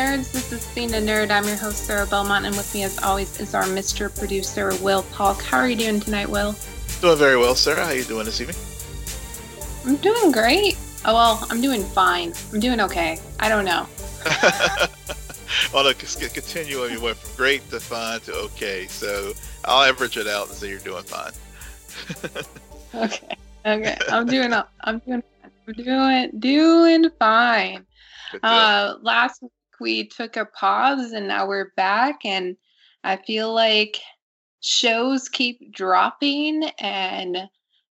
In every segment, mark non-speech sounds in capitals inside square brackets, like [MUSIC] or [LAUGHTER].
nerds. This is Being a Nerd. I'm your host, Sarah Belmont, and with me, as always, is our Mr. Producer, Will Polk. How are you doing tonight, Will? Doing very well, Sarah. How are you doing this evening? I'm doing great. Oh, well, I'm doing fine. I'm doing okay. I don't know. [LAUGHS] well, look, continuing, you went from great to fine to okay. So I'll average it out and say you're doing fine. [LAUGHS] okay. Okay. I'm doing. I'm doing. I'm doing. Doing fine. Uh, last we took a pause and now we're back, and I feel like shows keep dropping and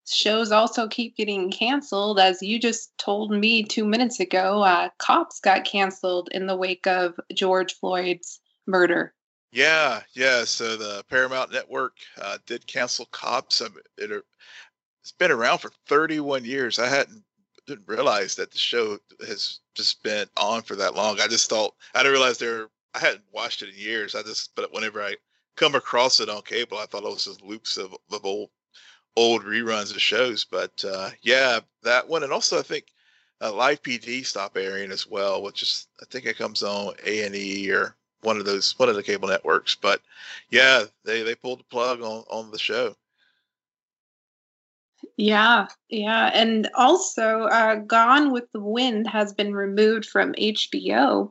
shows also keep getting canceled. As you just told me two minutes ago, uh, Cops got canceled in the wake of George Floyd's murder. Yeah, yeah. So the Paramount Network uh, did cancel Cops. I mean, it, it's been around for 31 years. I hadn't didn't realize that the show has just been on for that long. I just thought I didn't realize there. I hadn't watched it in years. I just but whenever I come across it on cable, I thought it was just loops of, of old old reruns of shows. But uh, yeah, that one, and also I think uh, Live PD stopped airing as well, which is I think it comes on A and E or one of those one of the cable networks. But yeah, they they pulled the plug on on the show. Yeah, yeah. And also, uh, Gone with the Wind has been removed from HBO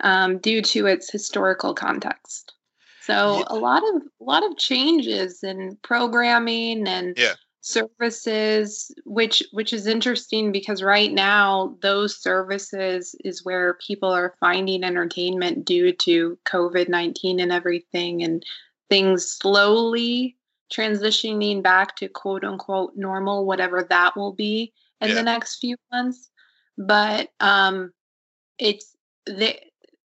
um, due to its historical context. So yeah. a lot of a lot of changes in programming and yeah. services, which which is interesting because right now those services is where people are finding entertainment due to COVID nineteen and everything, and things slowly transitioning back to quote unquote normal, whatever that will be in yeah. the next few months. But um, it's the,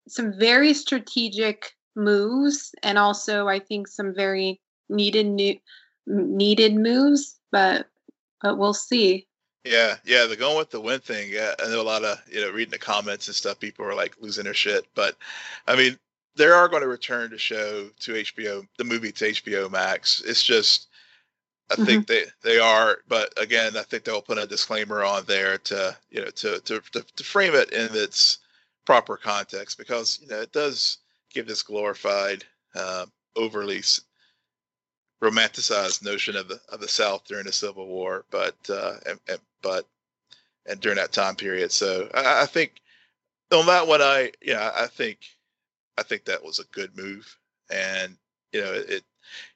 some very strategic moves, and also I think some very needed new needed moves. But but we'll see. Yeah, yeah, the going with the wind thing. Yeah, I know a lot of you know reading the comments and stuff. People are like losing their shit, but I mean, they are going to return the show to HBO, the movie to HBO Max. It's just, I mm-hmm. think they they are, but again, I think they'll put a disclaimer on there to you know to to to, to frame it in its proper context because you know it does give this glorified, uh, overly romanticized notion of the of the South during the Civil War, but uh, and, and but and during that time period. So I, I think on that one, I yeah, I think I think that was a good move, and you know it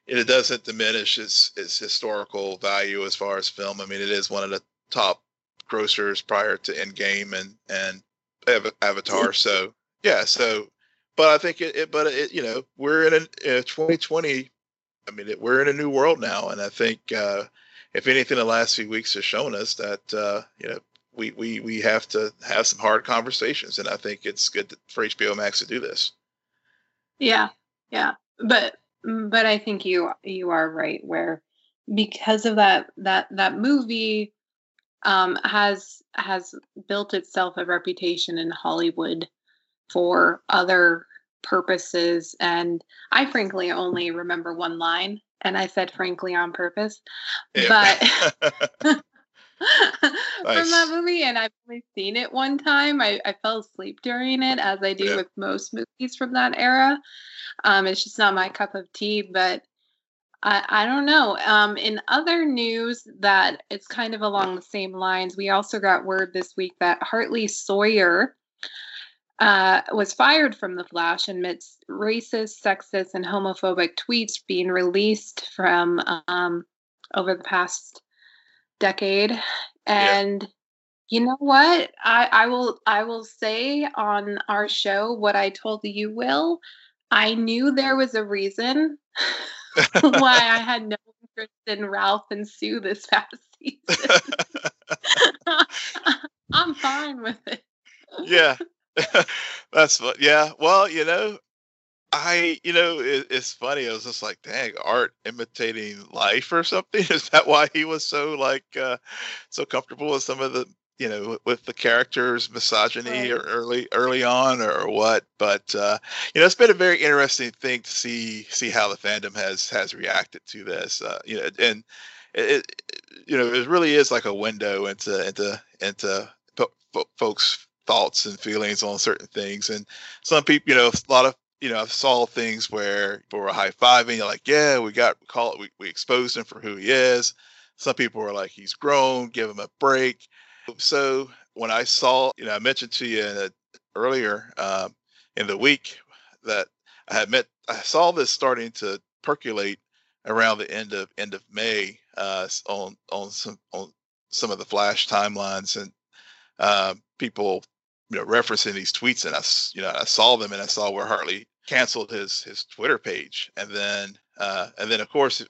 it doesn't diminish its its historical value as far as film. I mean, it is one of the top grossers prior to Endgame and and Avatar. So yeah, so but I think it, it but it you know we're in a, a 2020. I mean, it, we're in a new world now, and I think uh, if anything, the last few weeks has shown us that uh, you know we, we we have to have some hard conversations, and I think it's good for HBO Max to do this. Yeah, yeah, but but I think you you are right where because of that that that movie um, has has built itself a reputation in Hollywood for other purposes, and I frankly only remember one line, and I said frankly on purpose, yeah. but. [LAUGHS] [LAUGHS] [LAUGHS] nice. [LAUGHS] from that movie, and I've only seen it one time. I, I fell asleep during it, as I do yeah. with most movies from that era. Um, it's just not my cup of tea, but I, I don't know. Um, in other news, that it's kind of along the same lines. We also got word this week that Hartley Sawyer uh, was fired from The Flash amidst racist, sexist, and homophobic tweets being released from um, over the past decade. And yeah. you know what? I, I will I will say on our show what I told you will. I knew there was a reason [LAUGHS] why I had no interest in Ralph and Sue this [LAUGHS] past season. [LAUGHS] I'm fine with it. yeah. That's what Yeah. Well, you know, I, you know, it, it's funny. I was just like, dang, art imitating life or something. [LAUGHS] Is that why he was so like, uh, so comfortable with some of the, you know, with the characters' misogyny right. or early, early on, or what? But uh, you know, it's been a very interesting thing to see see how the fandom has has reacted to this. Uh, you know, and it, it, you know, it really is like a window into into into po- folks' thoughts and feelings on certain things. And some people, you know, a lot of you know, I saw things where people were high fiving. You're like, yeah, we got call it, we, we exposed him for who he is. Some people were like, he's grown, give him a break. So when I saw, you know, I mentioned to you a, earlier um, in the week that I had met, I saw this starting to percolate around the end of end of May uh, on on some on some of the flash timelines and uh, people you know referencing these tweets and I you know I saw them and I saw where Hartley canceled his his Twitter page, and then uh, and then of course,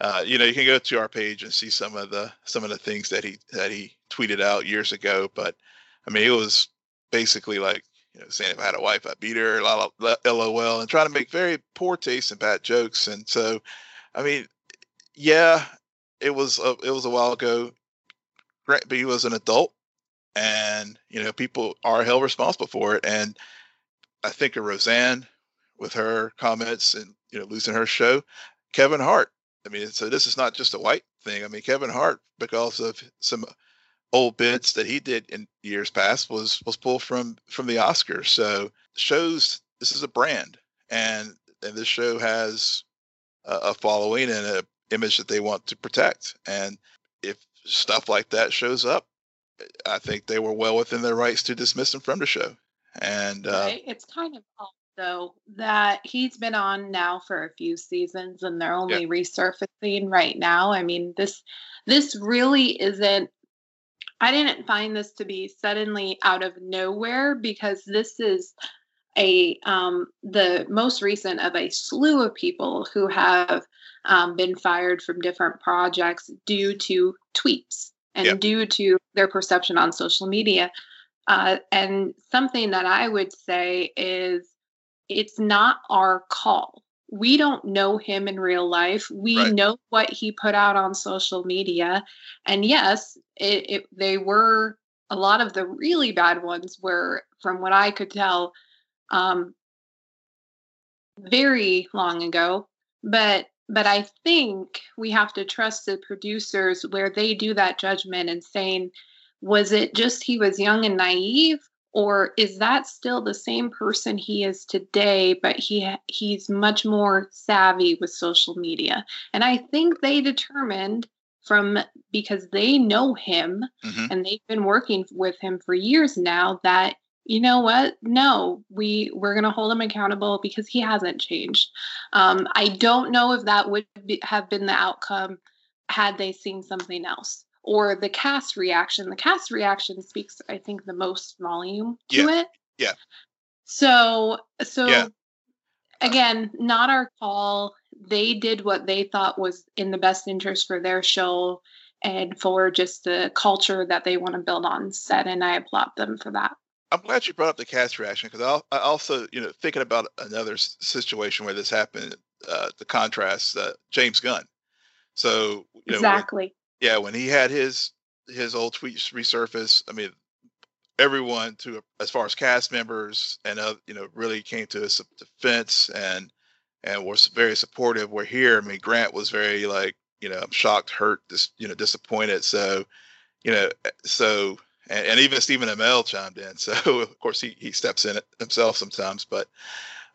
uh, you know, you can go to our page and see some of the some of the things that he that he tweeted out years ago. But I mean, it was basically like you know saying if I had a wife, I'd beat her, lol, and trying to make very poor taste and bad jokes. And so, I mean, yeah, it was a, it was a while ago. But he was an adult, and you know people are held responsible for it. And I think of Roseanne with her comments and you know losing her show. Kevin Hart. I mean, so this is not just a white thing. I mean, Kevin Hart, because of some old bits that he did in years past, was was pulled from from the Oscars. So shows this is a brand, and and this show has a, a following and a image that they want to protect. And if stuff like that shows up, I think they were well within their rights to dismiss him from the show. And uh, it's kind of though that he's been on now for a few seasons and they're only yeah. resurfacing right now. I mean, this this really isn't I didn't find this to be suddenly out of nowhere because this is a um, the most recent of a slew of people who have um, been fired from different projects due to tweets and yep. due to their perception on social media. Uh, and something that I would say is it's not our call. We don't know him in real life. We right. know what he put out on social media. And yes, it, it, they were a lot of the really bad ones were, from what I could tell, um, very long ago. But but I think we have to trust the producers where they do that judgment and saying, was it just he was young and naive or is that still the same person he is today but he he's much more savvy with social media. And i think they determined from because they know him mm-hmm. and they've been working with him for years now that you know what? No we we're going to hold him accountable because he hasn't changed. Um, i don't know if that would be, have been the outcome had they seen something else or the cast reaction. The cast reaction speaks, I think, the most volume to yeah. it. Yeah. So, so yeah. again, not our call. They did what they thought was in the best interest for their show and for just the culture that they want to build on set, and I applaud them for that. I'm glad you brought up the cast reaction because I also, you know, thinking about another situation where this happened, uh, the contrast, uh, James Gunn. So you know, exactly yeah, when he had his his old tweets resurface, I mean, everyone to as far as cast members and uh, you know really came to his defense and and was very supportive. We're here, I mean, Grant was very like you know I'm shocked, hurt, dis, you know disappointed. So you know, so and, and even Stephen Amell chimed in. [LAUGHS] So of course he he steps in it himself sometimes, but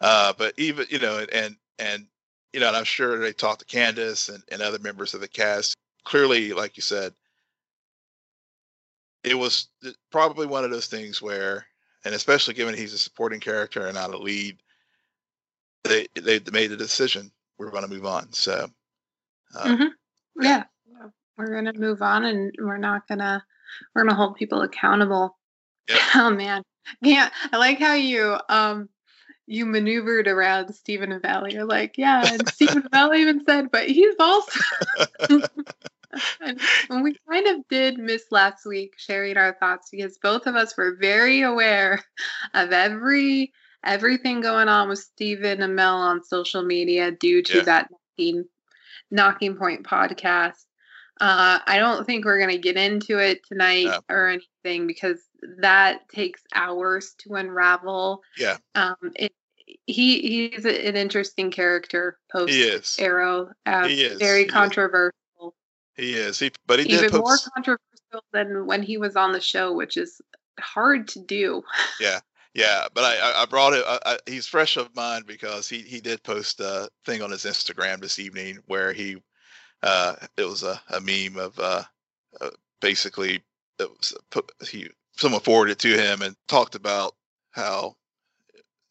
uh, but even you know, and and you know, and I'm sure they talked to Candice and, and other members of the cast. Clearly, like you said, it was probably one of those things where, and especially given he's a supporting character and not a lead, they they made the decision we're going to move on. So, uh, mm-hmm. yeah. yeah, we're going to move on, and we're not gonna we're gonna hold people accountable. Yep. [LAUGHS] Oh man, yeah, I like how you um you maneuvered around Stephen Valley. You're like, yeah, and Stephen [LAUGHS] Valley even said, but he's also. [LAUGHS] and we kind of did miss last week sharing our thoughts because both of us were very aware of every everything going on with Stephen Amell on social media due to yeah. that knocking, knocking point podcast. Uh, I don't think we're going to get into it tonight no. or anything because that takes hours to unravel. Yeah. Um, it, he he's an interesting character post Arrow. Um, he is very he controversial. He is. He but he even more controversial than when he was on the show, which is hard to do. [LAUGHS] Yeah. Yeah, but I, I brought it. I, I, he's fresh of mind because he, he did post a thing on his Instagram this evening where he uh, it was a, a meme of uh, uh, basically it was put, he someone forwarded to him and talked about how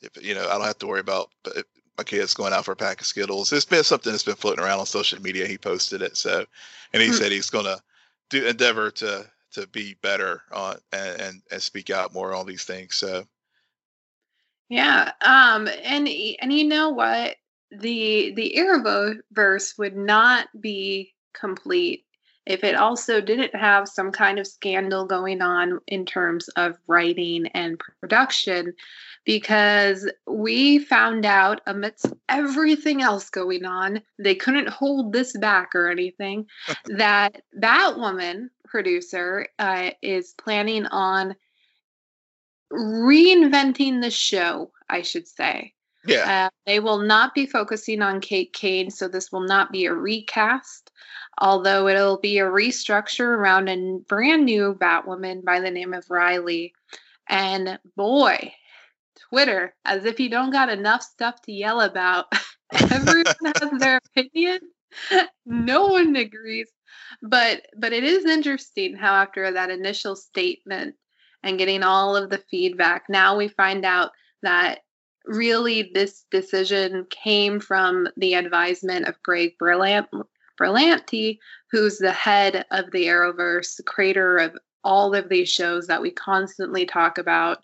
if you know I don't have to worry about my kids going out for a pack of Skittles. It's been something that's been floating around on social media. He posted it so, and he mm-hmm. said he's going to do endeavor to to be better on and, and and speak out more on these things. So yeah, um, and and you know what? The the Arrowverse would not be complete if it also didn't have some kind of scandal going on in terms of writing and production, because we found out amidst everything else going on, they couldn't hold this back or anything, [LAUGHS] that Batwoman producer uh, is planning on reinventing the show, I should say. Yeah. Uh, they will not be focusing on Kate Kane, so this will not be a recast, although it'll be a restructure around a brand new Batwoman by the name of Riley. And boy, Twitter, as if you don't got enough stuff to yell about, [LAUGHS] everyone has their [LAUGHS] opinion. No one agrees. But but it is interesting how after that initial statement and getting all of the feedback. Now we find out that really this decision came from the advisement of Greg Berlant, Berlanti, who's the head of the Arrowverse, creator of all of these shows that we constantly talk about.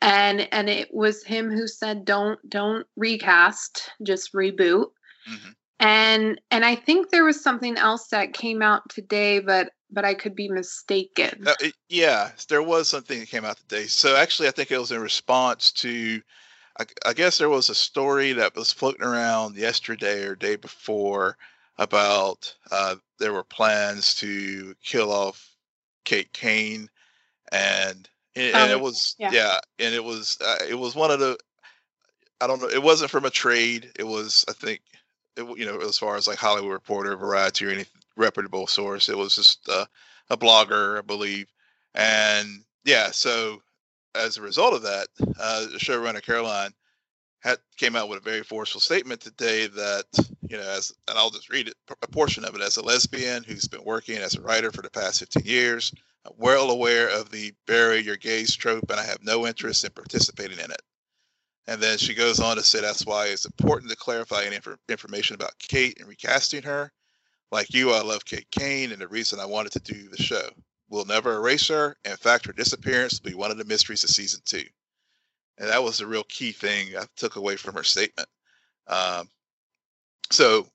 And and it was him who said don't don't recast, just reboot. Mm-hmm. And and I think there was something else that came out today, but but I could be mistaken. Uh, yeah, there was something that came out today. So actually, I think it was in response to, I, I, guess there was a story that was floating around yesterday or day before about uh, there were plans to kill off Kate Kane, and and, and it oh, was yeah. yeah. and it was uh, it was one of the I don't know. It wasn't from a trade. It was I think. It, you know, as far as like Hollywood Reporter, Variety, or any reputable source. It was just uh, a blogger, I believe. And yeah, so as a result of that, uh, showrunner Caroline had came out with a very forceful statement today that you know, as and I'll just read it a portion of it as a lesbian who's been working as a writer for the past 15 years. I'm well aware of the bury your gays trope, and I have no interest in participating in it. And then she goes on to say that's why it's important to clarify any inf- information about Kate and recasting her. Like you, I love Kate Kane, and the reason I wanted to do the show. We'll never erase her. In fact, her disappearance will be one of the mysteries of season two. And that was the real key thing I took away from her statement. Um, so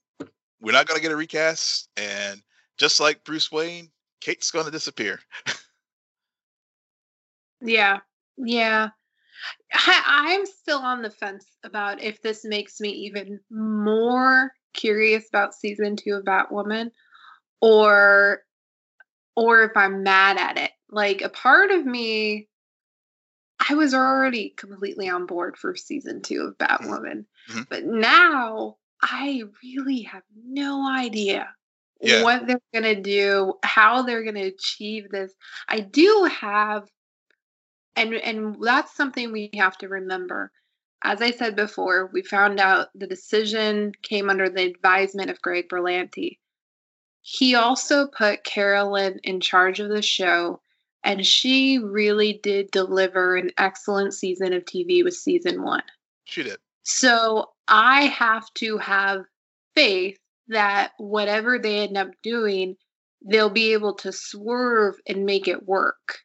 we're not going to get a recast. And just like Bruce Wayne, Kate's going to disappear. [LAUGHS] yeah. Yeah. I, I'm still on the fence about if this makes me even more curious about season two of Batwoman or or if I'm mad at it. Like a part of me I was already completely on board for season two of mm-hmm. Batwoman. Mm-hmm. But now I really have no idea Yeah. what they're going to do, how they're going to achieve this. I do have and and that's something we have to remember. As I said before, we found out the decision came under the advisement of Greg Berlanti. He also put Carolyn in charge of the show, and she really did deliver an excellent season of TV with season one. She did. So I have to have faith that whatever they end up doing, they'll be able to swerve and make it work.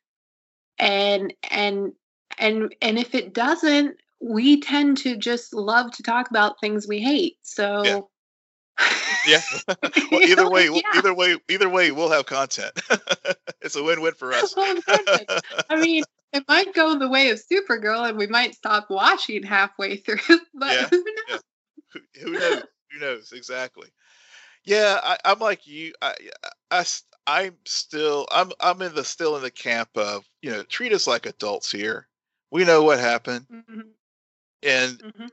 And and and and if it doesn't, we tend to just love to talk about things we hate. So Yeah. [LAUGHS] Yeah. [LAUGHS] well, either way, [LAUGHS] Yeah. either way, either way, we'll have content. [LAUGHS] it's a win-win for us. Well. I mean, it might go in the way of Supergirl, and we might stop watching halfway through. But Yeah, who knows? who, who knows? Who knows? Exactly. Yeah, I, I'm like you. I, I, I'm still, I'm, I'm in the still in the camp of, you know, treat us like adults here. We know what happened, Mhm, and mhm.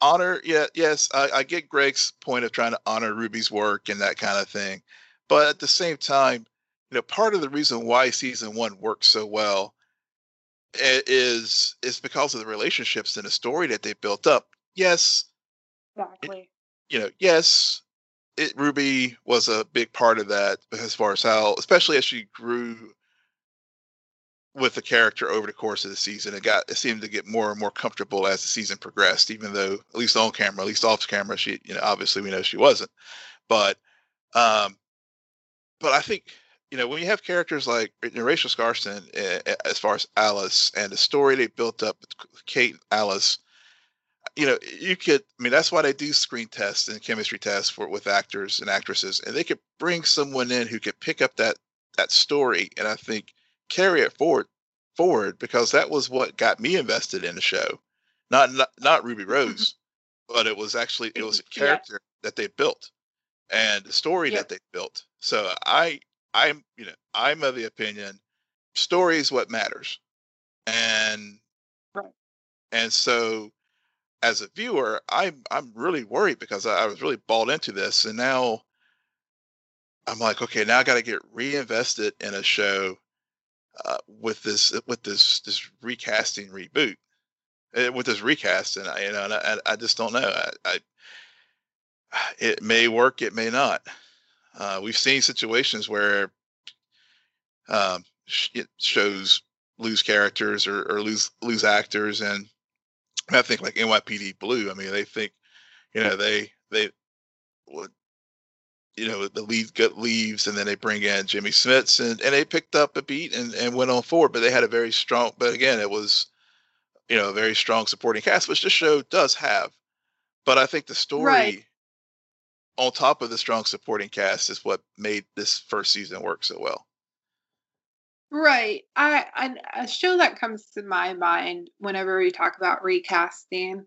Honor. Yeah, yes, I, I get Greg's point of trying to honor Ruby's work and that kind of thing, but at the same time, you know, part of the reason why season one works so well is is because of the relationships and the story that they built up. Yes, Exactly. you know, yes, it Ruby was a big part of that as far as how, especially as she grew with the character over the course of the season. It got it seemed to get more and more comfortable as the season progressed, even though at least on camera, at least off camera, she you know, obviously we know she wasn't. But um but I think you know when you have characters like you know, Rachel Skarsten, uh, as far as Alice and the story they built up with Kate and Alice, you know, you could. I mean, that's why they do screen tests and chemistry tests for with actors and actresses, and they could bring someone in who could pick up that that story, and I think carry it forward forward because that was what got me invested in the show, not not, not Ruby mm-hmm. Rose, but it was actually it was a mm-hmm. Yeah. character that they built and the story Yeah. that they built. So I I'm you know I'm of the opinion story is what matters, and Right. and so as a viewer, I'm I'm really worried because I, I was really bought into this, and now I'm like, okay, now I got to get reinvested in a show uh, with this with this this recasting reboot, uh, with this recast, and I you know, and I, I just don't know. I, I it may work, it may not. Uh, we've seen situations where um, it shows lose characters or, or lose lose actors, and I think like NYPD Blue. I mean, they think, you know, they they you know, the lead gut leaves, and then they bring in Jimmy Smits, and and they picked up a beat and and went on forward. But they had a very strong. But again, it was, you know, a very strong supporting cast, which the show does have. But I think the story. Right. On top of the strong supporting cast is what made this first season work so well. Right. I, I a show that comes to my mind whenever we talk about recasting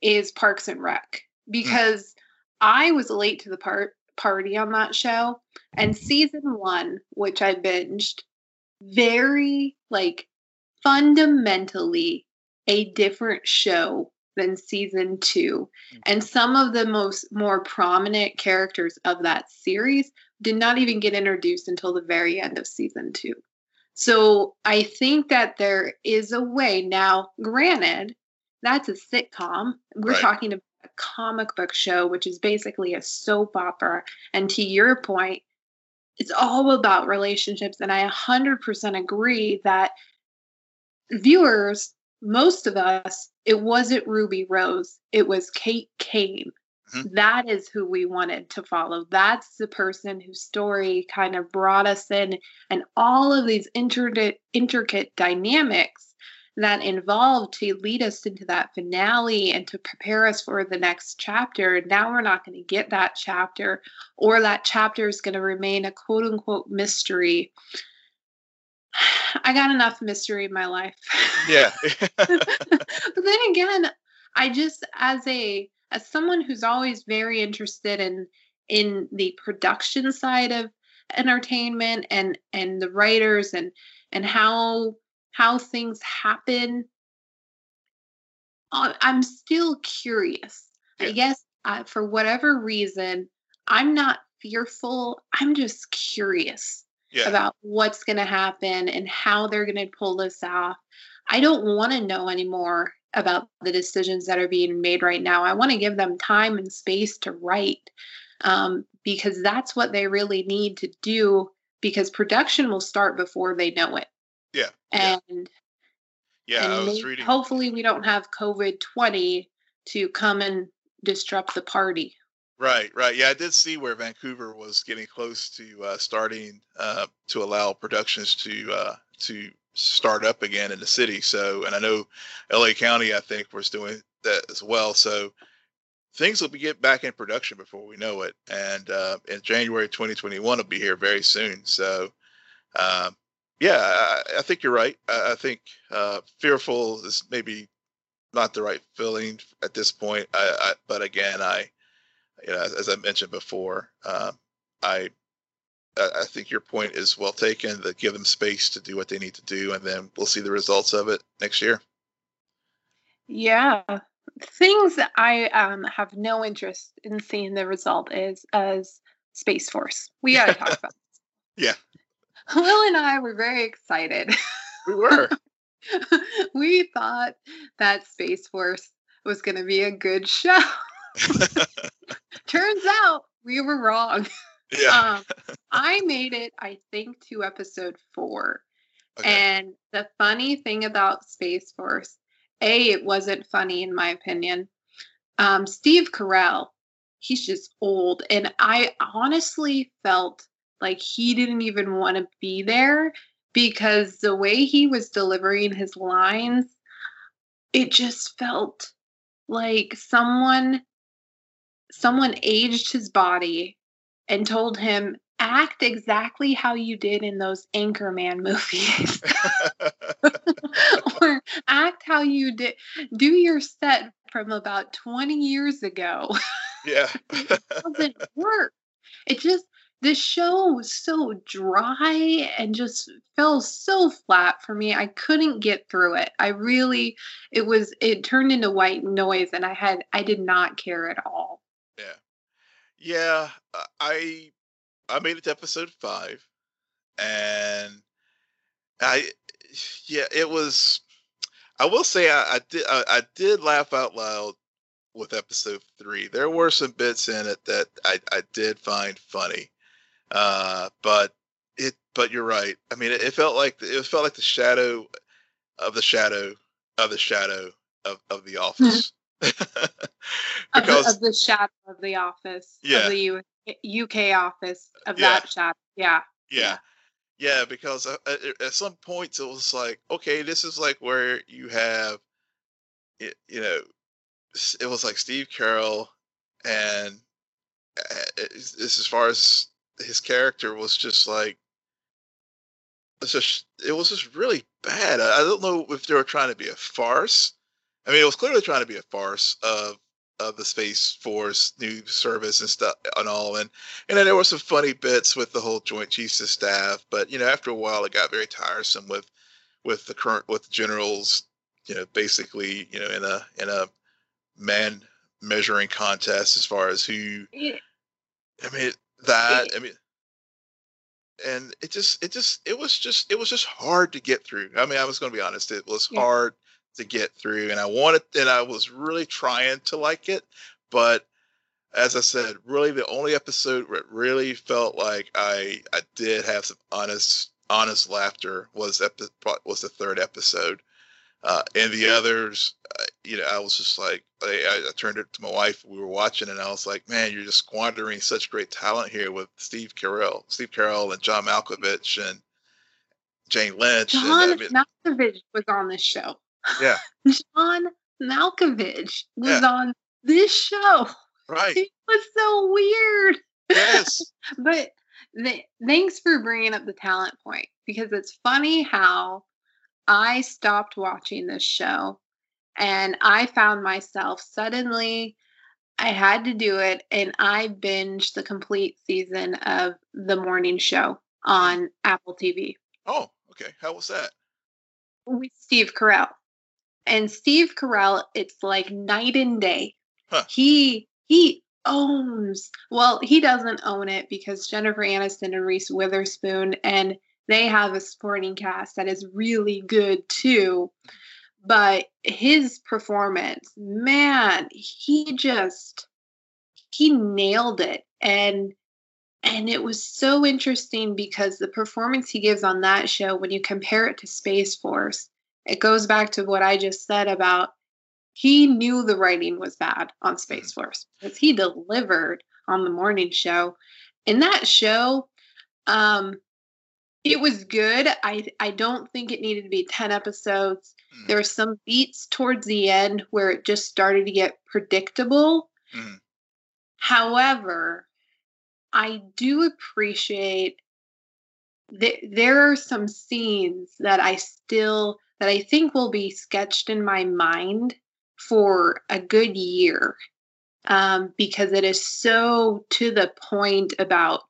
is Parks and Rec hmm. because I was late to the part party on that show and season 1 which I binged very like fundamentally a different show than season 2 mm. and some of the most more prominent characters of that series did not even get introduced until the very end of season 2. So I think that there is a way. Now, granted, that's a sitcom. We're Right. talking about a comic book show, which is basically a soap opera. And to your point, it's all about relationships. And I 100% agree that viewers, most of us, it wasn't Ruby Rose, it was Kate Kane. Mhm. That is who we wanted to follow. That's the person whose story kind of brought us in, and all of these intricate, intricate dynamics that involved to lead us into that finale and to prepare us for the next chapter. Now we're not going to get that chapter, or that chapter is going to remain a quote unquote mystery. [SIGHS] I got enough mystery in my life. Yeah. [LAUGHS] [LAUGHS] but then again, I just as a as someone who's always very interested in in the production side of entertainment and and the writers and and how how things happen I- i'm still curious i guess uh, for whatever reason i'm not fearful. I'm just curious Yeah. about what's going to happen and how they're going to pull this off. I don't want to know anymore about the decisions that are being made right now. I want to give them time and space to write um, because that's what they really need to do because production will start before they know it. Yeah. And, yeah, and I was reading. hopefully we don't have COVID 20 to come and disrupt the party. Right, right. Yeah, I did see where Vancouver was getting close to uh, starting uh, to allow productions to uh, to start up again in the city. So, and I know LA County, I think, was doing that as well. So, things will be get back in production before we know it. And uh, in January 2021 will be here very soon. So, um, yeah, I, I think you're right. I, I think uh, fearful is maybe not the right feeling at this point. I, I, but again, I you know, as, as I mentioned before, um, I I think your point is well taken. That give them space to do what they need to do, and then we'll see the results of it next year. Yeah. Things that I um, have no interest in seeing the result is as Space Force. We got to talk about. [LAUGHS] Yeah. [LAUGHS] Will and I were very excited. We were. [LAUGHS] we thought that Space Force was going to be a good show. [LAUGHS] Turns out we were wrong. yeah. Um, I made it, I think, to episode four. Okay. And the funny thing about Space Force, A, it wasn't funny in my opinion. Um, Steve Carell, he's just old. And I honestly felt like he didn't even want to be there because the way he was delivering his lines, it just felt like someone someone aged his body and told him act exactly how you did in those Anchorman [LAUGHS] movies. or act how you did do your set from about 20 years ago yeah. [LAUGHS] It doesn't work it just this show was so dry and just fell so flat for me i couldn't get through it i really it was it turned into white noise and i had i did not care at all yeah. Yeah. I I made it to episode five, and I yeah it was. I will say I, I did I, I did laugh out loud with episode three. There were some bits in it that I, I did find funny, uh, but it but you're right. I mean, it, it felt like it felt like the shadow of the shadow of the shadow of, of the office. [LAUGHS] of the, because of the shadow of the office Yeah. of the U- uk office of Yeah. that shadow yeah yeah yeah because uh, at, at some points it was like okay this is like where you have you know it was like steve carell and uh, as far as his character was just like it's just it was just really bad I, I don't know if they were trying to be a farce i mean it was clearly trying to be a farce of of the space force new service and stuff and all and and then there were some funny bits with the whole Joint Chiefs of Staff, but you know, after a while, it got very tiresome with with the current with the generals, you know, basically, you know, in a in a man measuring contest as far as who. It- I mean, that I mean, and it just it just it was just it was just hard to get through. I mean, I was going to be honest, it was Yeah. hard to get through, and I wanted and I was really trying to like it, but as I said, really the only episode where it really felt like I I did have some honest honest laughter was epi- was the third episode. Uh, and the others, you know, I was just like, I, I turned it to my wife. We were watching, and I was like, "Man, you're just squandering such great talent here with Steve Carell, Steve Carell, and John Malkovich, and Jane Lynch." and, john I mean, malkovich was on this show Yeah. [LAUGHS] john malkovich was Yeah. on this show right? it was so weird Yes. [LAUGHS] but th- thanks for bringing up the talent point because it's funny how I stopped watching this show and I found myself suddenly I had to do it and I binged the complete season of The Morning Show hmm. on Apple TV Oh, okay. How was that? with Steve Carell. And Steve Carell, it's like night and day. Huh. He he owns. Well, he doesn't own it because Jennifer Aniston and Reese Witherspoon, and they have a supporting cast that is really good too. Hmm. But his performance, man, he just he nailed it, and and it was so interesting because the performance he gives on that show, when you compare it to Space Force, it goes back to what I just said about he knew the writing was bad on Space mm. Force because he delivered on the morning show. In that show, um, it was good. I I don't think it needed to be 10 episodes. Mm. There were some beats towards the end where it just started to get predictable. Mm. However, I do appreciate that there are some scenes that I still that I think will be sketched in my mind for a good year um, because it is so to the point about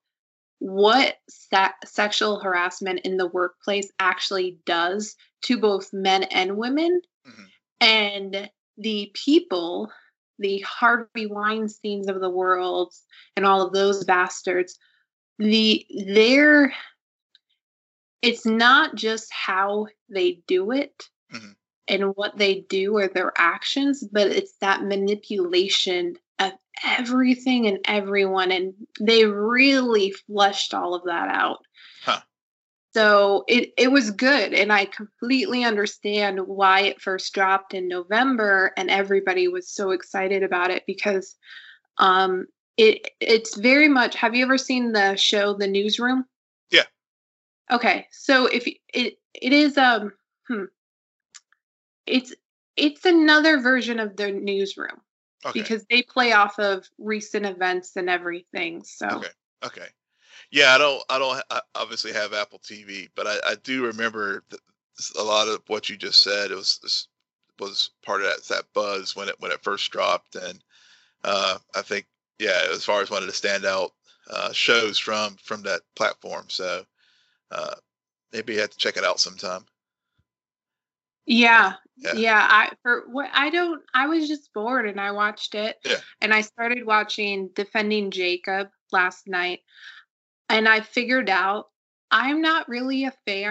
what se- sexual harassment in the workplace actually does to both men and women mm-hmm. and the people the harvey weinsteins of the world and all of those bastards the their it's not just how they do it mm-hmm. and what they do or their actions, but it's that manipulation everything and everyone. And they really fleshed all of that out. Huh. So it, it was good. And I completely understand why it first dropped in November and everybody was so excited about it because um, it it's very much have you ever seen the show The Newsroom? Yeah. Okay, so if it it is um hmm, it's it's another version of the newsroom okay. because they play off of recent events and everything. So okay, okay, yeah, I don't I don't I obviously have Apple TV, but I, I do remember a lot of what you just said. It was was part of that that buzz when it when it first dropped, and uh, I think yeah, as far as one of the standout uh, shows from from that platform. So uh, maybe you have to check it out sometime. Yeah, yeah, yeah. I for what I don't. I was just bored and I watched it. Yeah. And I started watching Defending Jacob last night, and I figured out I'm not really a fan.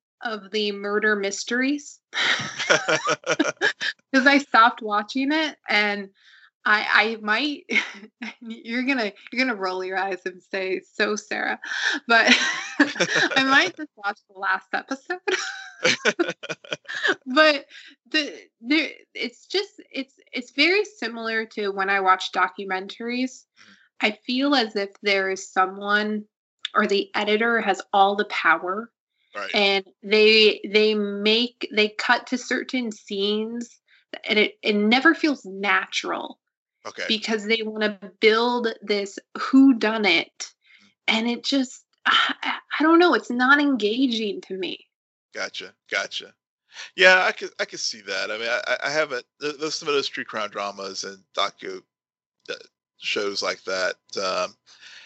of the murder mysteries [LAUGHS] [LAUGHS] because I stopped watching it and I I might [LAUGHS] you're gonna you're gonna roll your eyes and say so Sarah, but I might just watch the last episode. but the, the it's just it's it's very similar to when I watch documentaries. Mm-hmm. I feel as if there is someone or the editor has all the power Right. And they they make they cut to certain scenes and it, it never feels natural. Okay. Because they want to build this who done it. And it just I, I don't know, it's not engaging to me. Gotcha. Gotcha. Yeah, I could I could see that. I mean, I, I haven't. There's some of those true crime dramas and docu uh, shows like that. Um,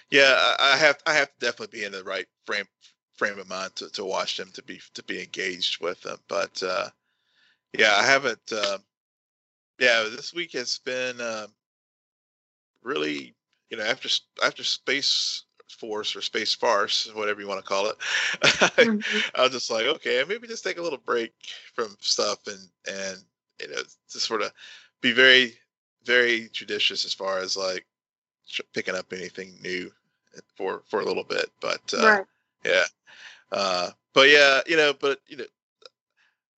yeah, I have I have to definitely be in the right frame frame of mind to, to watch them to be to be engaged with them. But uh, yeah, I haven't. Uh, yeah, this week has been uh, really you know after after Space Force or Space Farce, whatever you want to call it. mm-hmm. [LAUGHS] I was just like, okay, maybe just take a little break from stuff and and you know just sort of be very very judicious as far as like picking up anything new for for a little bit. But uh, right. yeah, uh, but yeah, you know, but you know,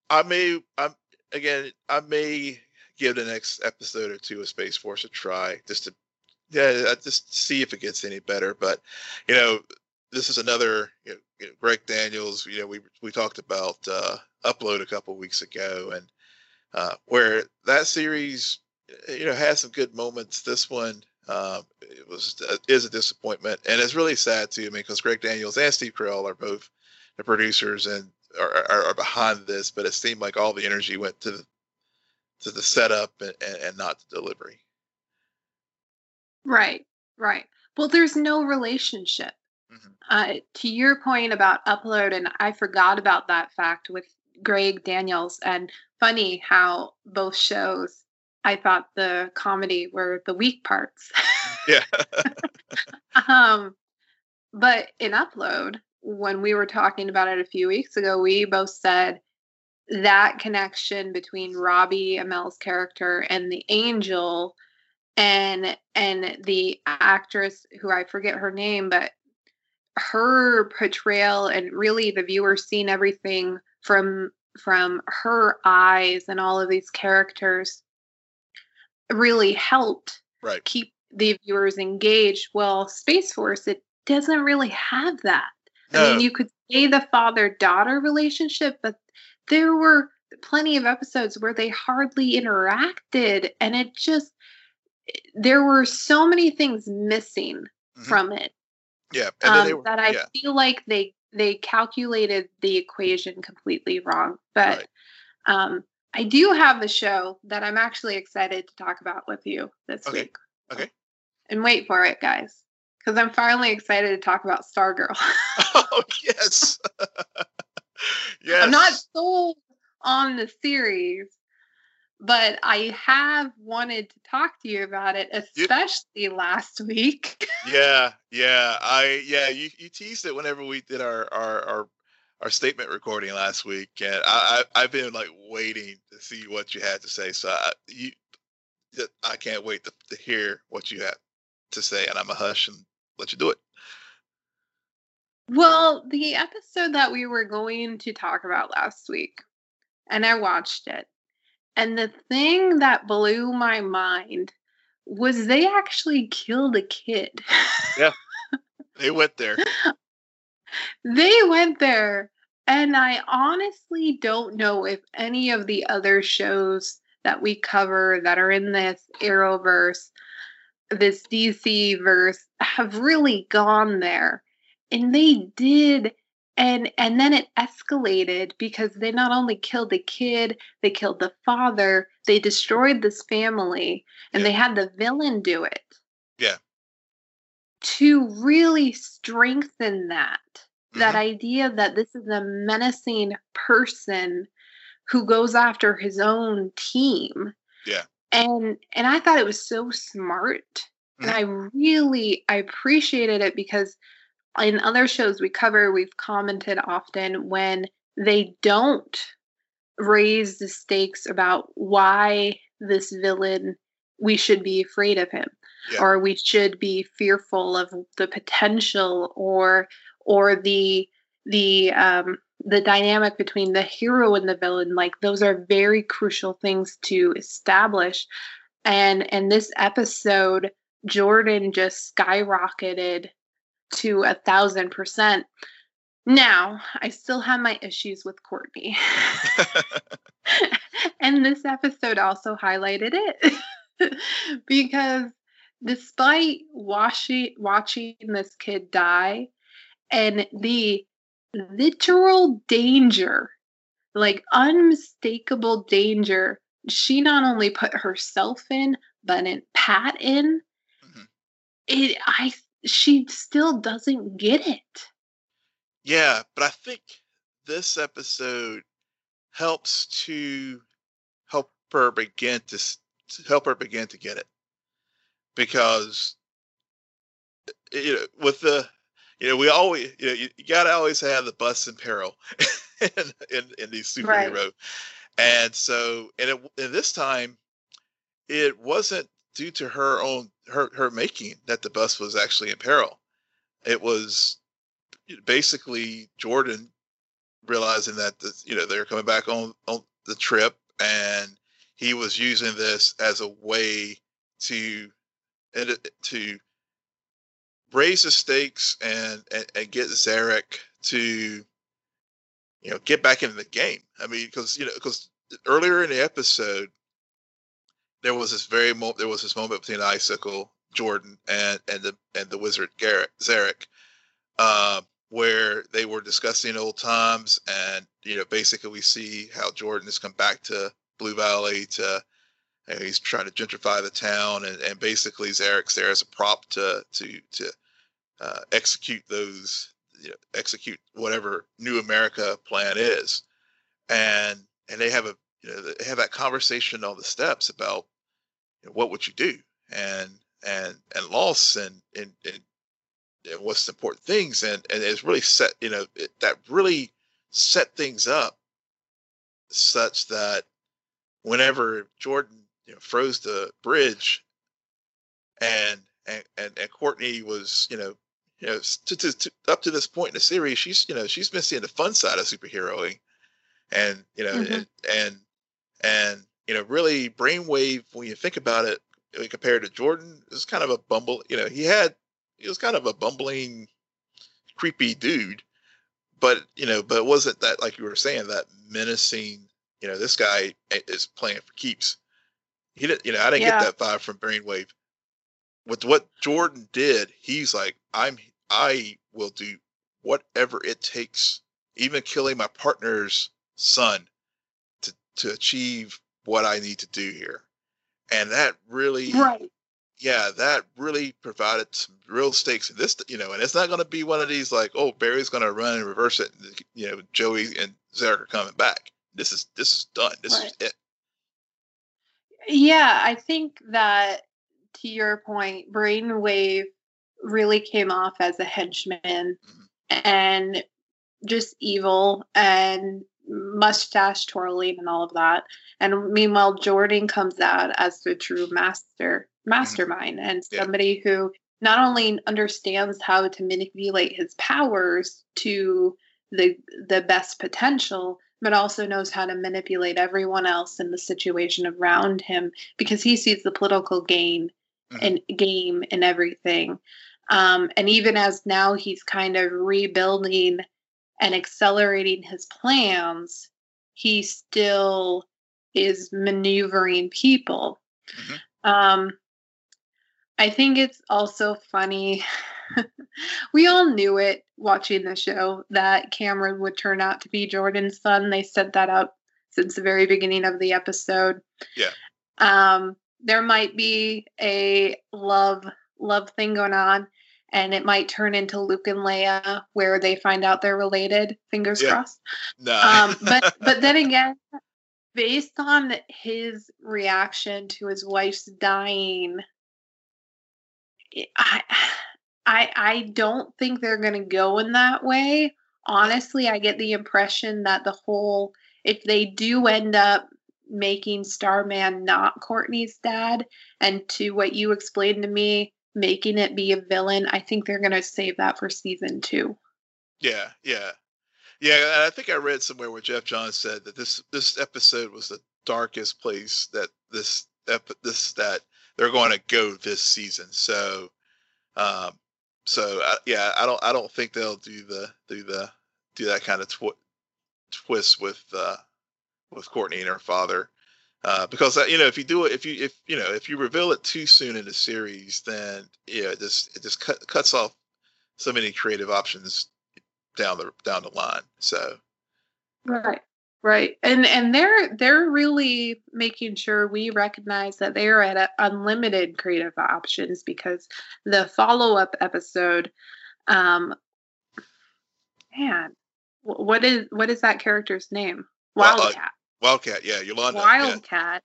I may, I'm again, I may give the next episode or two of Space Force a try just to, yeah, just see if it gets any better. But you know, this is another you know, you know Greg Daniels. You know, we we talked about uh, upload a couple weeks ago, and uh, where that series, you know, had some good moments. This one. Um, it was uh, is a disappointment, and it's really sad too. I mean, because Greg Daniels and Steve Carell are both the producers and are, are, are, behind this, but it seemed like all the energy went to the to the setup and, and, and not the delivery. Right, right. Well, there's no relationship. Mm-hmm. Uh, to your point about upload, and I forgot about that fact with Greg Daniels. And funny how both shows, I thought the comedy were the weak parts. yeah. [LAUGHS] um, but in upload, when we were talking about it a few weeks ago, we both said that connection between Robbie Amell's character and the angel and and the actress who I forget her name, but her portrayal and really the viewer seeing everything from from her eyes and all of these characters really helped right. keep the viewers engaged. Well, Space Force, it doesn't really have that. No. I mean, you could say the father daughter relationship, but there were plenty of episodes where they hardly interacted, and it just, there were so many things missing mm-hmm. from it. Yeah, um, were, that I yeah. feel like they they calculated the equation completely wrong. But right. um, I do have a show that I'm actually excited to talk about with you this okay. week. Okay. And wait for it, guys, because I'm finally excited to talk about Stargirl. [LAUGHS] oh yes. yes. [LAUGHS] I'm not sold on the series, but I have wanted to talk to you about it, especially you, last week. [LAUGHS] yeah, yeah, I yeah, you, you teased it whenever we did our our our, our statement recording last week, and I, I have been like waiting to see what you had to say. So I, you, I can't wait to, to hear what you have to say, and I'm a hush and let you do it. Well, the episode that we were going to talk about last week, and I watched it and the thing that blew my mind was they actually killed a kid. Yeah. [LAUGHS] They went there. they went there. And I honestly don't know if any of the other shows that we cover that are in this Arrowverse, this DC verse, have really gone there. And they did and and then it escalated because they not only killed the kid they killed the father they destroyed this family and yeah. they had the villain do it yeah to really strengthen that mm-hmm. that idea that this is a menacing person who goes after his own team yeah and and i thought it was so smart mm-hmm. and i really i appreciated it because in other shows we cover, we've commented often when they don't raise the stakes about why this villain we should be afraid of him yeah. or we should be fearful of the potential or or the the um the dynamic between the hero and the villain like those are very crucial things to establish and and this episode jordan just skyrocketed to a thousand percent. Now, I still have my issues with Courtney. [LAUGHS] and this episode also highlighted it [LAUGHS] because despite watching watching this kid die and the literal danger, like unmistakable danger, she not only put herself in, but in Pat in. Mm-hmm. It I she still doesn't get it. Yeah, but I think this episode helps to help her begin to, to help her begin to get it because you know with the you know we always you know you, you gotta always have the bus in peril [LAUGHS] in, in, in these superhero right. and so and it, and this time it wasn't due to her own her her making that the bus was actually in peril. It was basically Jordan realizing that the, you know they're coming back on on the trip, and he was using this as a way to to raise the stakes and, and, and get Zarick to you know get back into the game. I mean, because you know because earlier in the episode there was this very mo- there was this moment between Icicle, Jordan, and and the and the wizard Garrett Zarick, uh, where they were discussing old times, and you know basically we see how Jordan has come back to Blue Valley to he's trying to gentrify the town, and, and basically Zarick's there as a prop to to to uh, execute those you know, execute whatever New America plan is, and and they have a you know they have that conversation on the steps about you know, what would you do? And and and loss and and, and, and what's the important things? And and it's really set you know it, that really set things up such that whenever Jordan you know froze the bridge and and and, and Courtney was you know you know to, to, to, up to this point in the series she's you know she's been seeing the fun side of superheroing and you know mm-hmm. and, and and you know really brainwave when you think about it compared to jordan is kind of a bumble you know he had he was kind of a bumbling creepy dude but you know but it wasn't that like you were saying that menacing you know this guy is playing for keeps he didn't you know i didn't yeah. get that vibe from brainwave with what jordan did he's like i'm i will do whatever it takes even killing my partner's son to to achieve what I need to do here. And that really right. Yeah, that really provided some real stakes in this, you know, and it's not going to be one of these like, oh, Barry's going to run and reverse it. And, you know, Joey and Zarick are coming back. This is this is done. This right. is it. Yeah, I think that to your point, Brainwave really came off as a henchman mm-hmm. and just evil and mustache twirling and all of that. And meanwhile, Jordan comes out as the true master, mm-hmm. mastermind, and somebody yeah. who not only understands how to manipulate his powers to the the best potential, but also knows how to manipulate everyone else in the situation around him because he sees the political gain mm-hmm. and game in everything. Um, and even as now he's kind of rebuilding and accelerating his plans, he still is maneuvering people. Mm-hmm. Um, I think it's also funny. [LAUGHS] we all knew it watching the show that Cameron would turn out to be Jordan's son. They set that up since the very beginning of the episode. Yeah. Um, there might be a love love thing going on and it might turn into Luke and Leia where they find out they're related. Fingers yeah. crossed. No. um, but [LAUGHS] but then again, based on his reaction to his wife's dying, I I I don't think they're going to go in that way. Honestly, I get the impression that the whole if they do end up making Starman not Courtney's dad, and to what you explained to me, making it be a villain, I think they're going to save that for season two. Yeah, yeah, yeah. And I think I read somewhere where Geoff Johns said that this this episode was the darkest place that this this that they're going to go this season. So, um, so I, yeah, I don't I don't think they'll do the do the do that kind of tw- twist with uh, with Courtney and her father. Uh, because uh, you know if you do it if you if you know if you reveal it too soon in the series then yeah it just it just cut, cuts off so many creative options down the down the line. So right right and and they're they're really making sure we recognize that they are at a, unlimited creative options because the follow-up episode um man what is what is that character's name wildcat well, uh, Wildcat, yeah, Yolanda. Wildcat.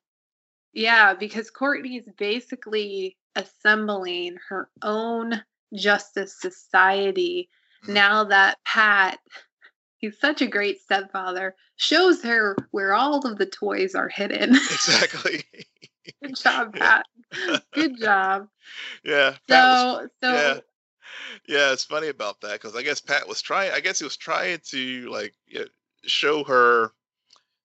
Yeah. yeah, because Courtney is basically assembling her own justice society mm-hmm. now that Pat, he's such a great stepfather, shows her where all of the toys are hidden. [LAUGHS] Exactly. Good job, [LAUGHS] Pat. Good job. Yeah. So was, so yeah. Yeah, it's funny about that because I guess Pat was trying. I guess he was trying to like you know, show her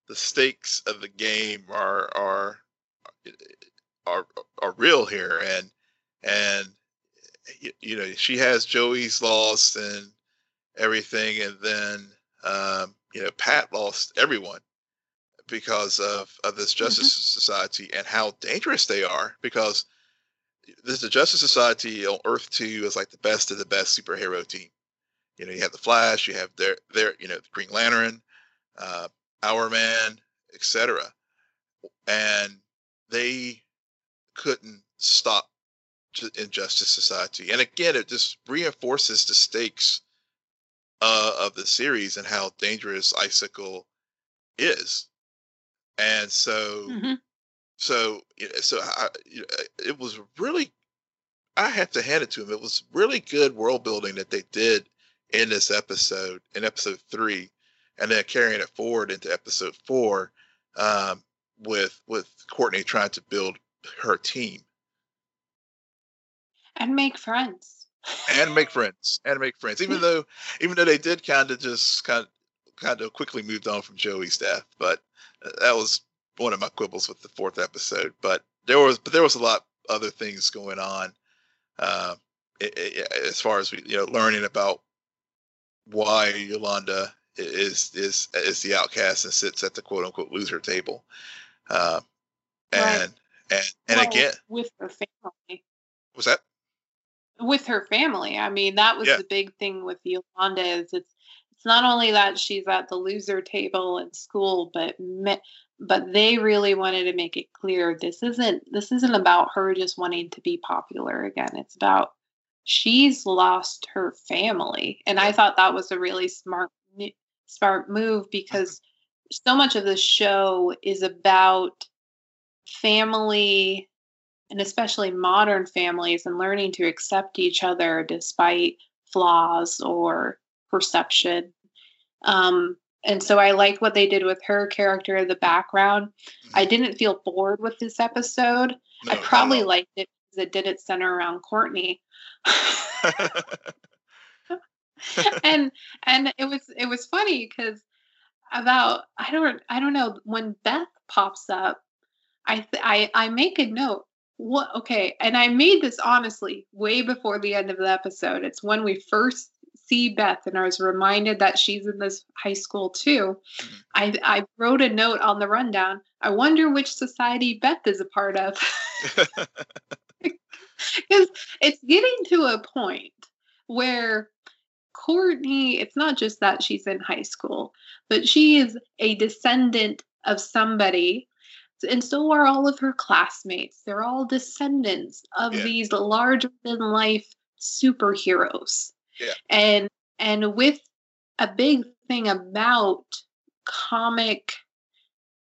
the stakes of the game are are uh, are are real here, and and you know she has Joey's loss and everything, and then um, you know Pat lost everyone because of of this Justice mm-hmm. Society and how dangerous they are because this the Justice Society on Earth Two is like the best of the best superhero team. You know, you have the Flash, you have their their you know the Green Lantern, uh, Hourman, etc. And they couldn't stop the Injustice Society. And again, it just reinforces the stakes uh, of the series and how dangerous Icicle is. And so, mm-hmm. so, so I, it was really, I have to hand it to him. It was really good world building that they did in this episode, in episode three, and then carrying it forward into episode four, um, with with Courtney trying to build her team and make friends and make friends and make friends. Even though even though they did kind of just kind of kind of quickly moved on from joey's death but uh, that was one of my quibbles with the fourth episode. But there was but there was a lot other things going on uh, it, it, as far as we you know learning about why yolanda is is is the outcast and sits at the quote unquote loser table uh, and right. and and well, again with her family. Was that with her family. I mean, that was yeah. the big thing with Yolanda is it's it's not only that she's at the loser table in school, but but they really wanted to make it clear this isn't this isn't about her just wanting to be popular again. It's about she's lost her family, and I thought that was a really smart smart move mm-hmm. because so much of the show is about family and especially modern families and learning to accept each other despite flaws or perception. Um, and so I like what they did with her character, in the background. I mm-hmm. didn't feel bored with this episode. No, I probably liked it because it didn't center around Courtney. [LAUGHS] [LAUGHS] and and it was it was funny because about I don't I don't know when Beth pops up, I I I make a note what okay and i made this honestly way before the end of the episode. It's when we first see beth and i was reminded that she's in this high school too. I i wrote a note on the rundown i wonder which society beth is a part of. [LAUGHS] [LAUGHS] Because it's getting to a point where courtney it's not just that she's in high school but she is a descendant of somebody and so are all of her classmates. They're all descendants of yeah. these larger than life superheroes. Yeah. And and with a big thing about comic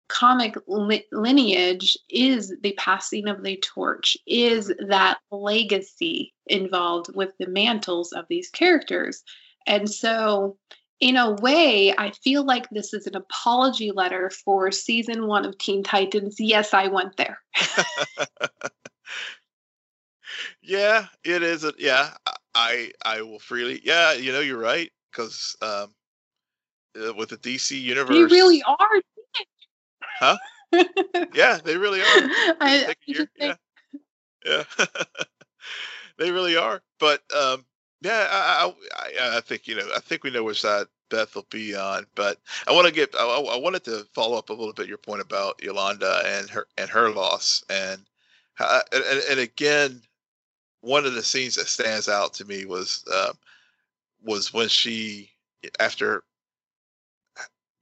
comic li- lineage is the passing of the torch is mm-hmm. that legacy involved with the mantles of these characters and so in a way, I feel like this is an apology letter for season one of Teen Titans. Yes, I went there. [LAUGHS] yeah, it is. A, yeah, I I will freely. Yeah, you know, you're right because um, uh, with the DC universe, they really are. Huh? yeah, they really are. [LAUGHS] I, yeah, yeah. [LAUGHS] they really are. But um, yeah, I, I, I think you know. I think we know which side Beth will be on, but I want to get. I, I wanted to follow up a little bit your point about Yolanda and her and her loss, and and, and again, one of the scenes that stands out to me was uh, was when she after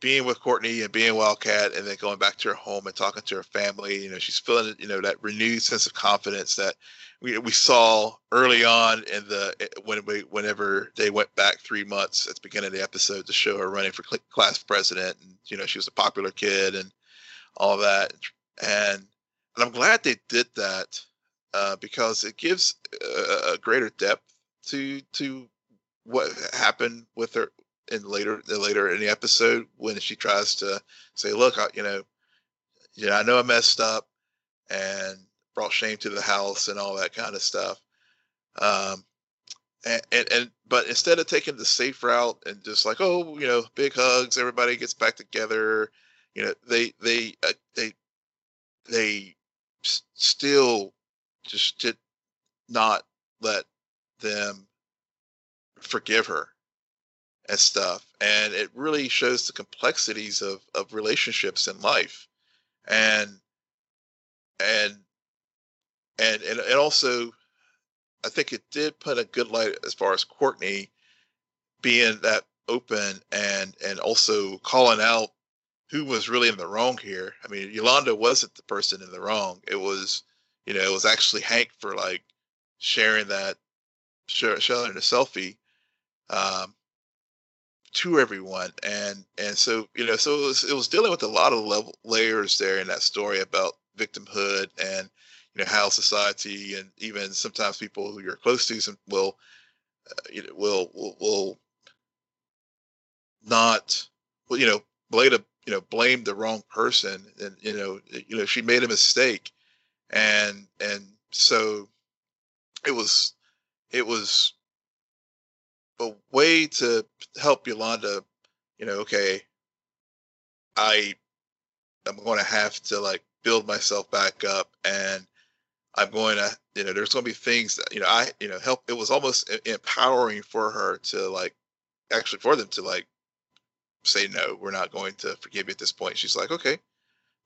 being with Courtney and being Wildcat and then going back to her home and talking to her family, you know, she's feeling, you know, that renewed sense of confidence that we, we saw early on in the when we whenever they went back three months at the beginning of the episode to show her running for class president and you know she was a popular kid and all that. And and I'm glad they did that uh, because it gives a, a greater depth to to what happened with her in later later in the episode when she tries to say, "Look, I, you know, yeah, I know I messed up, and brought shame to the house and all that kind of stuff. Um, and, and, and but instead of taking the safe route and just like oh you know big hugs everybody gets back together you know they they uh, they they s- still just did not let them forgive her and stuff and it really shows the complexities of of relationships in life and and and and, also I think it did put a good light as far as Courtney being that open and and also calling out who was really in the wrong here. I mean, Yolanda wasn't the person in the wrong. It was, you know, it was actually Hank for like sharing that, sharing a selfie um, to everyone, and and so you know, so it was it was dealing with a lot of level layers there in that story about victimhood and you know how society and even sometimes people who you're close to will uh, you know will, will will not well you know blame a you know blame the wrong person and you know you know she made a mistake. And and so it was it was a way to help Yolanda you know okay I I'm going to have to like build myself back up and I'm going to, you know, there's going to be things that, you know, I, you know, help. It was almost empowering for her to like, actually for them to like say, no, we're not going to forgive you at this point. She's like, okay,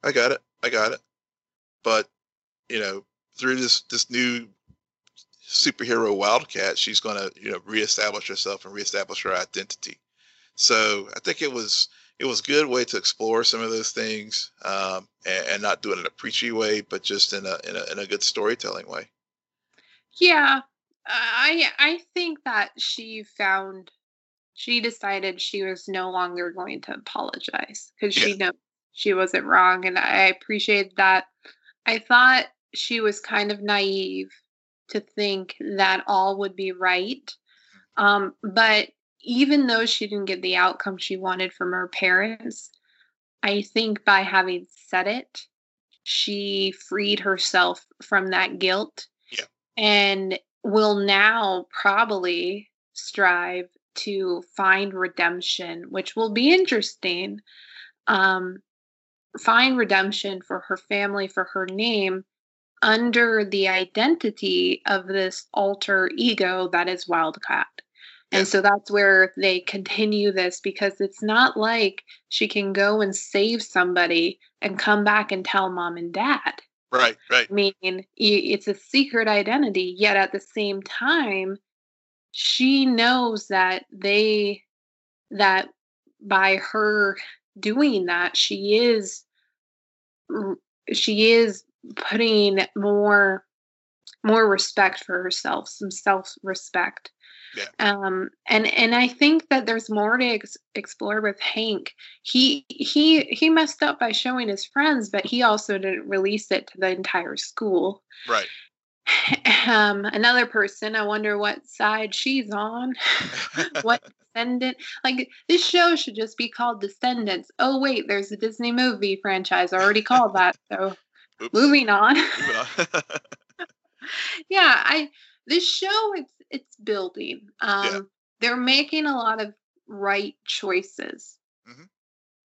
I got it. I got it. But, you know, through this, this new superhero wildcat, she's going to, you know, reestablish herself and reestablish her identity. So I think it was, it was a good way to explore some of those things um, and, and, not do it in a preachy way, but just in a, in a in a good storytelling way. Yeah, I I think that she found she decided she was no longer going to apologize because yeah. she knew she wasn't wrong, and I appreciate that. I thought she was kind of naive to think that all would be right, um, but even though she didn't get the outcome she wanted from her parents, I think by having said it, she freed herself from that guilt yeah. and will now probably strive to find redemption, which will be interesting. Um, find redemption for her family, for her name, under the identity of this alter ego that is Wildcat. And so that's where they continue this because it's not like she can go and save somebody and come back and tell mom and dad. Right, right. I mean, it's a secret identity, yet at the same time, she knows that they, that by her doing that, she is, she is putting more, more respect for herself, some self respect yeah. Um, and and I think that there's more to ex- explore with Hank. He he he messed up by showing his friends, but he also didn't release it to the entire school. Right. [LAUGHS] Um, another person, I wonder what side she's on. [LAUGHS] what [LAUGHS] descendant? Like this show should just be called Descendants. Oh wait, there's a Disney movie franchise already called that. So Oops. moving on. Moving on. [LAUGHS] yeah, I this show it's it's building. Um, yeah. They're making a lot of right choices. Mm-hmm.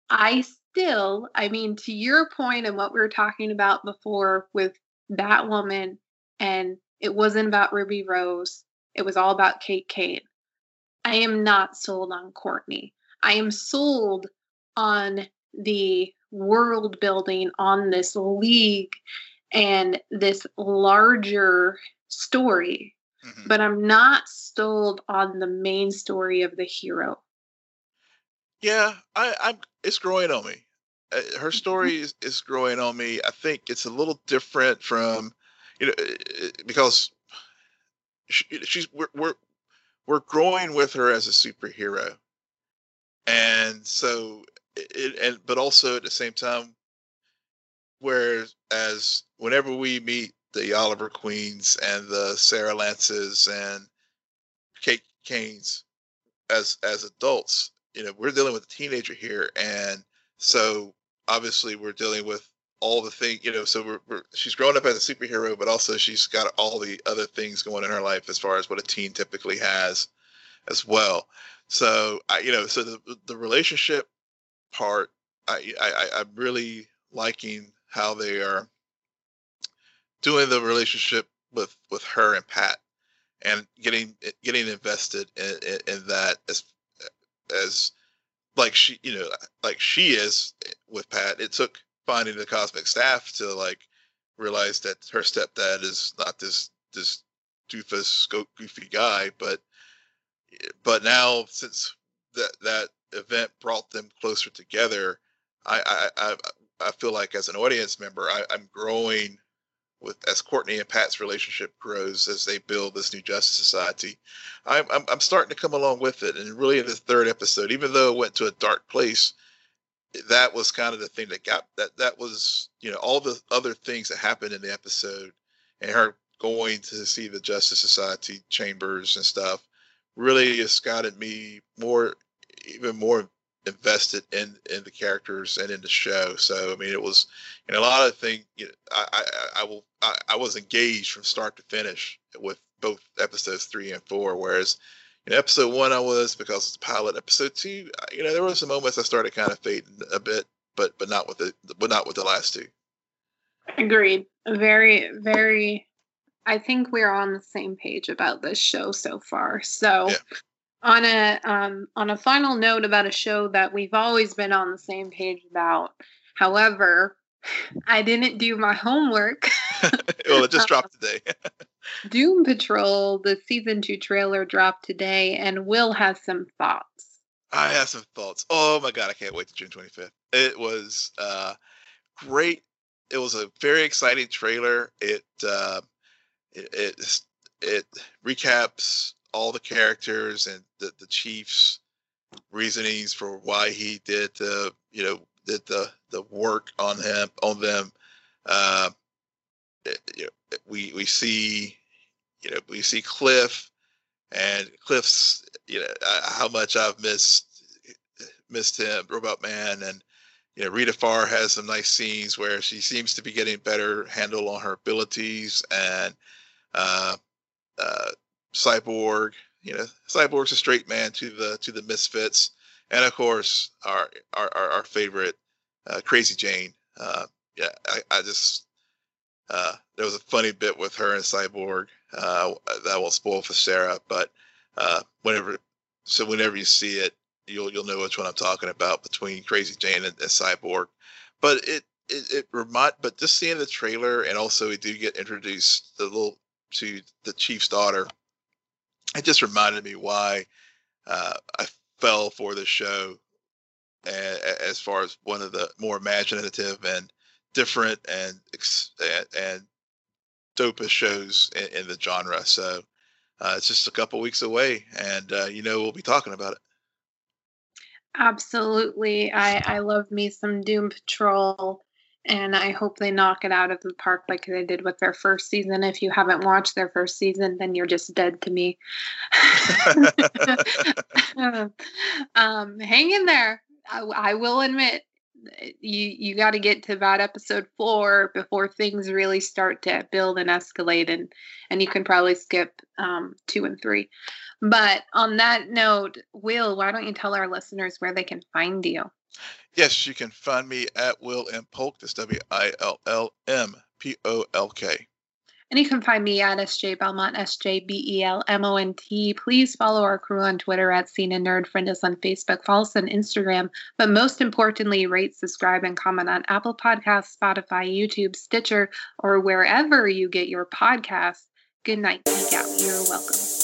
I still, I mean, to your point and what we were talking about before with Batwoman, and it wasn't about Ruby Rose, it was all about Kate Kane. I am not sold on Courtney. I am sold on the world building on this league and this larger story mm-hmm. but I'm not sold on the main story of the hero. Yeah, I, I'm. It's growing on me. Uh, her mm-hmm. story is, is growing on me. I think it's a little different from, you know, uh, uh, because she, she's we're, we're we're growing with her as a superhero, and so it and but also at the same time, whereas as whenever we meet the Oliver Queens and the Sarah Lances and Kate Kanes as as adults. You know, we're dealing with a teenager here, and so obviously we're dealing with all the thing, you know, so we're, we're, she's grown up as a superhero, but also she's got all the other things going in her life as far as what a teen typically has as well. So I, you know, so the the relationship part, I, I I'm really liking how they are doing the relationship with with her and Pat, and getting eh, getting invested in, in, in that as as like she you know like she is with Pat. It took finding the cosmic staff to like realize that her stepdad is not this this doofus goofy guy, but eh, but now since that that event brought them closer together, I I I, I feel like as an audience member, I, I'm growing with as Courtney and Pat's relationship grows as they build this new Justice Society. I'm, I'm, I'm starting to come along with it, and really in the third episode, even though it went to a dark place, that was kind of the thing that got that that was you know all the other things that happened in the episode and her going to see the justice society chambers and stuff really just gotten me more even more invested in in the characters and in the show so i mean it was and a lot of things you know, I, I i will I, I was engaged from start to finish with both episodes three and four whereas in episode one, I was because it's pilot. Episode two, you know, there were some moments I started kind of fading a bit, but but not with the but not with the last two. Agreed. Very very. I think we're on the same page about this show so far. So. Yeah. On a um, on a final note about a show that we've always been on the same page about, however, I didn't do my homework. [LAUGHS] well, it just dropped [LAUGHS] today. [LAUGHS] Doom Patrol, the season two trailer dropped today, and Will has some thoughts. I have some thoughts. Oh my god, I can't wait to June 25th. It was uh, great. It was a very exciting trailer. It uh, it, it it recaps all the characters and the, the chief's reasonings for why he did the you know did the the work on him on them. Uh, you know, we we see you know we see Cliff and Cliff's you know uh, how much I've missed missed him Robot Man and you know Rita Farr has some nice scenes where she seems to be getting better handle on her abilities and uh, uh, Cyborg you know Cyborg's a straight man to the to the misfits and of course our our our, favorite uh, Crazy Jane uh, yeah I, I just uh, there was a funny bit with her and Cyborg uh, that won't spoil for Sarah, but uh, whenever so whenever you see it, you'll you'll know which one I'm talking about between Crazy Jane and, and Cyborg. But it it, it remind but just seeing the trailer and also we do get introduced the little to the chief's daughter. It just reminded me why uh, I fell for the show as far as one of the more imaginative and different and and, and dopest shows in, in, the genre. So uh, it's just a couple weeks away, and uh, you know we'll be talking about it. Absolutely, I I love me some Doom Patrol, and I hope they knock it out of the park like they did with their first season. If you haven't watched their first season, then you're just dead to me. [LAUGHS] um, hang in there. I, I will admit you you got to get to about episode four before things really start to build and escalate and and you can probably skip um, two and three but on that note will why don't you tell our listeners where they can find you yes you can find me at will m polk that's w-i-l-l-m-p-o-l-k and you can find me at SJ Belmont, S J B E L M O N T. Please follow our crew on Twitter at Scene and Nerd. Friend us on Facebook. Follow us on Instagram. But most importantly, rate, subscribe, and comment on Apple Podcasts, Spotify, YouTube, Stitcher, or wherever you get your podcasts. Good night. Geek out. You're welcome.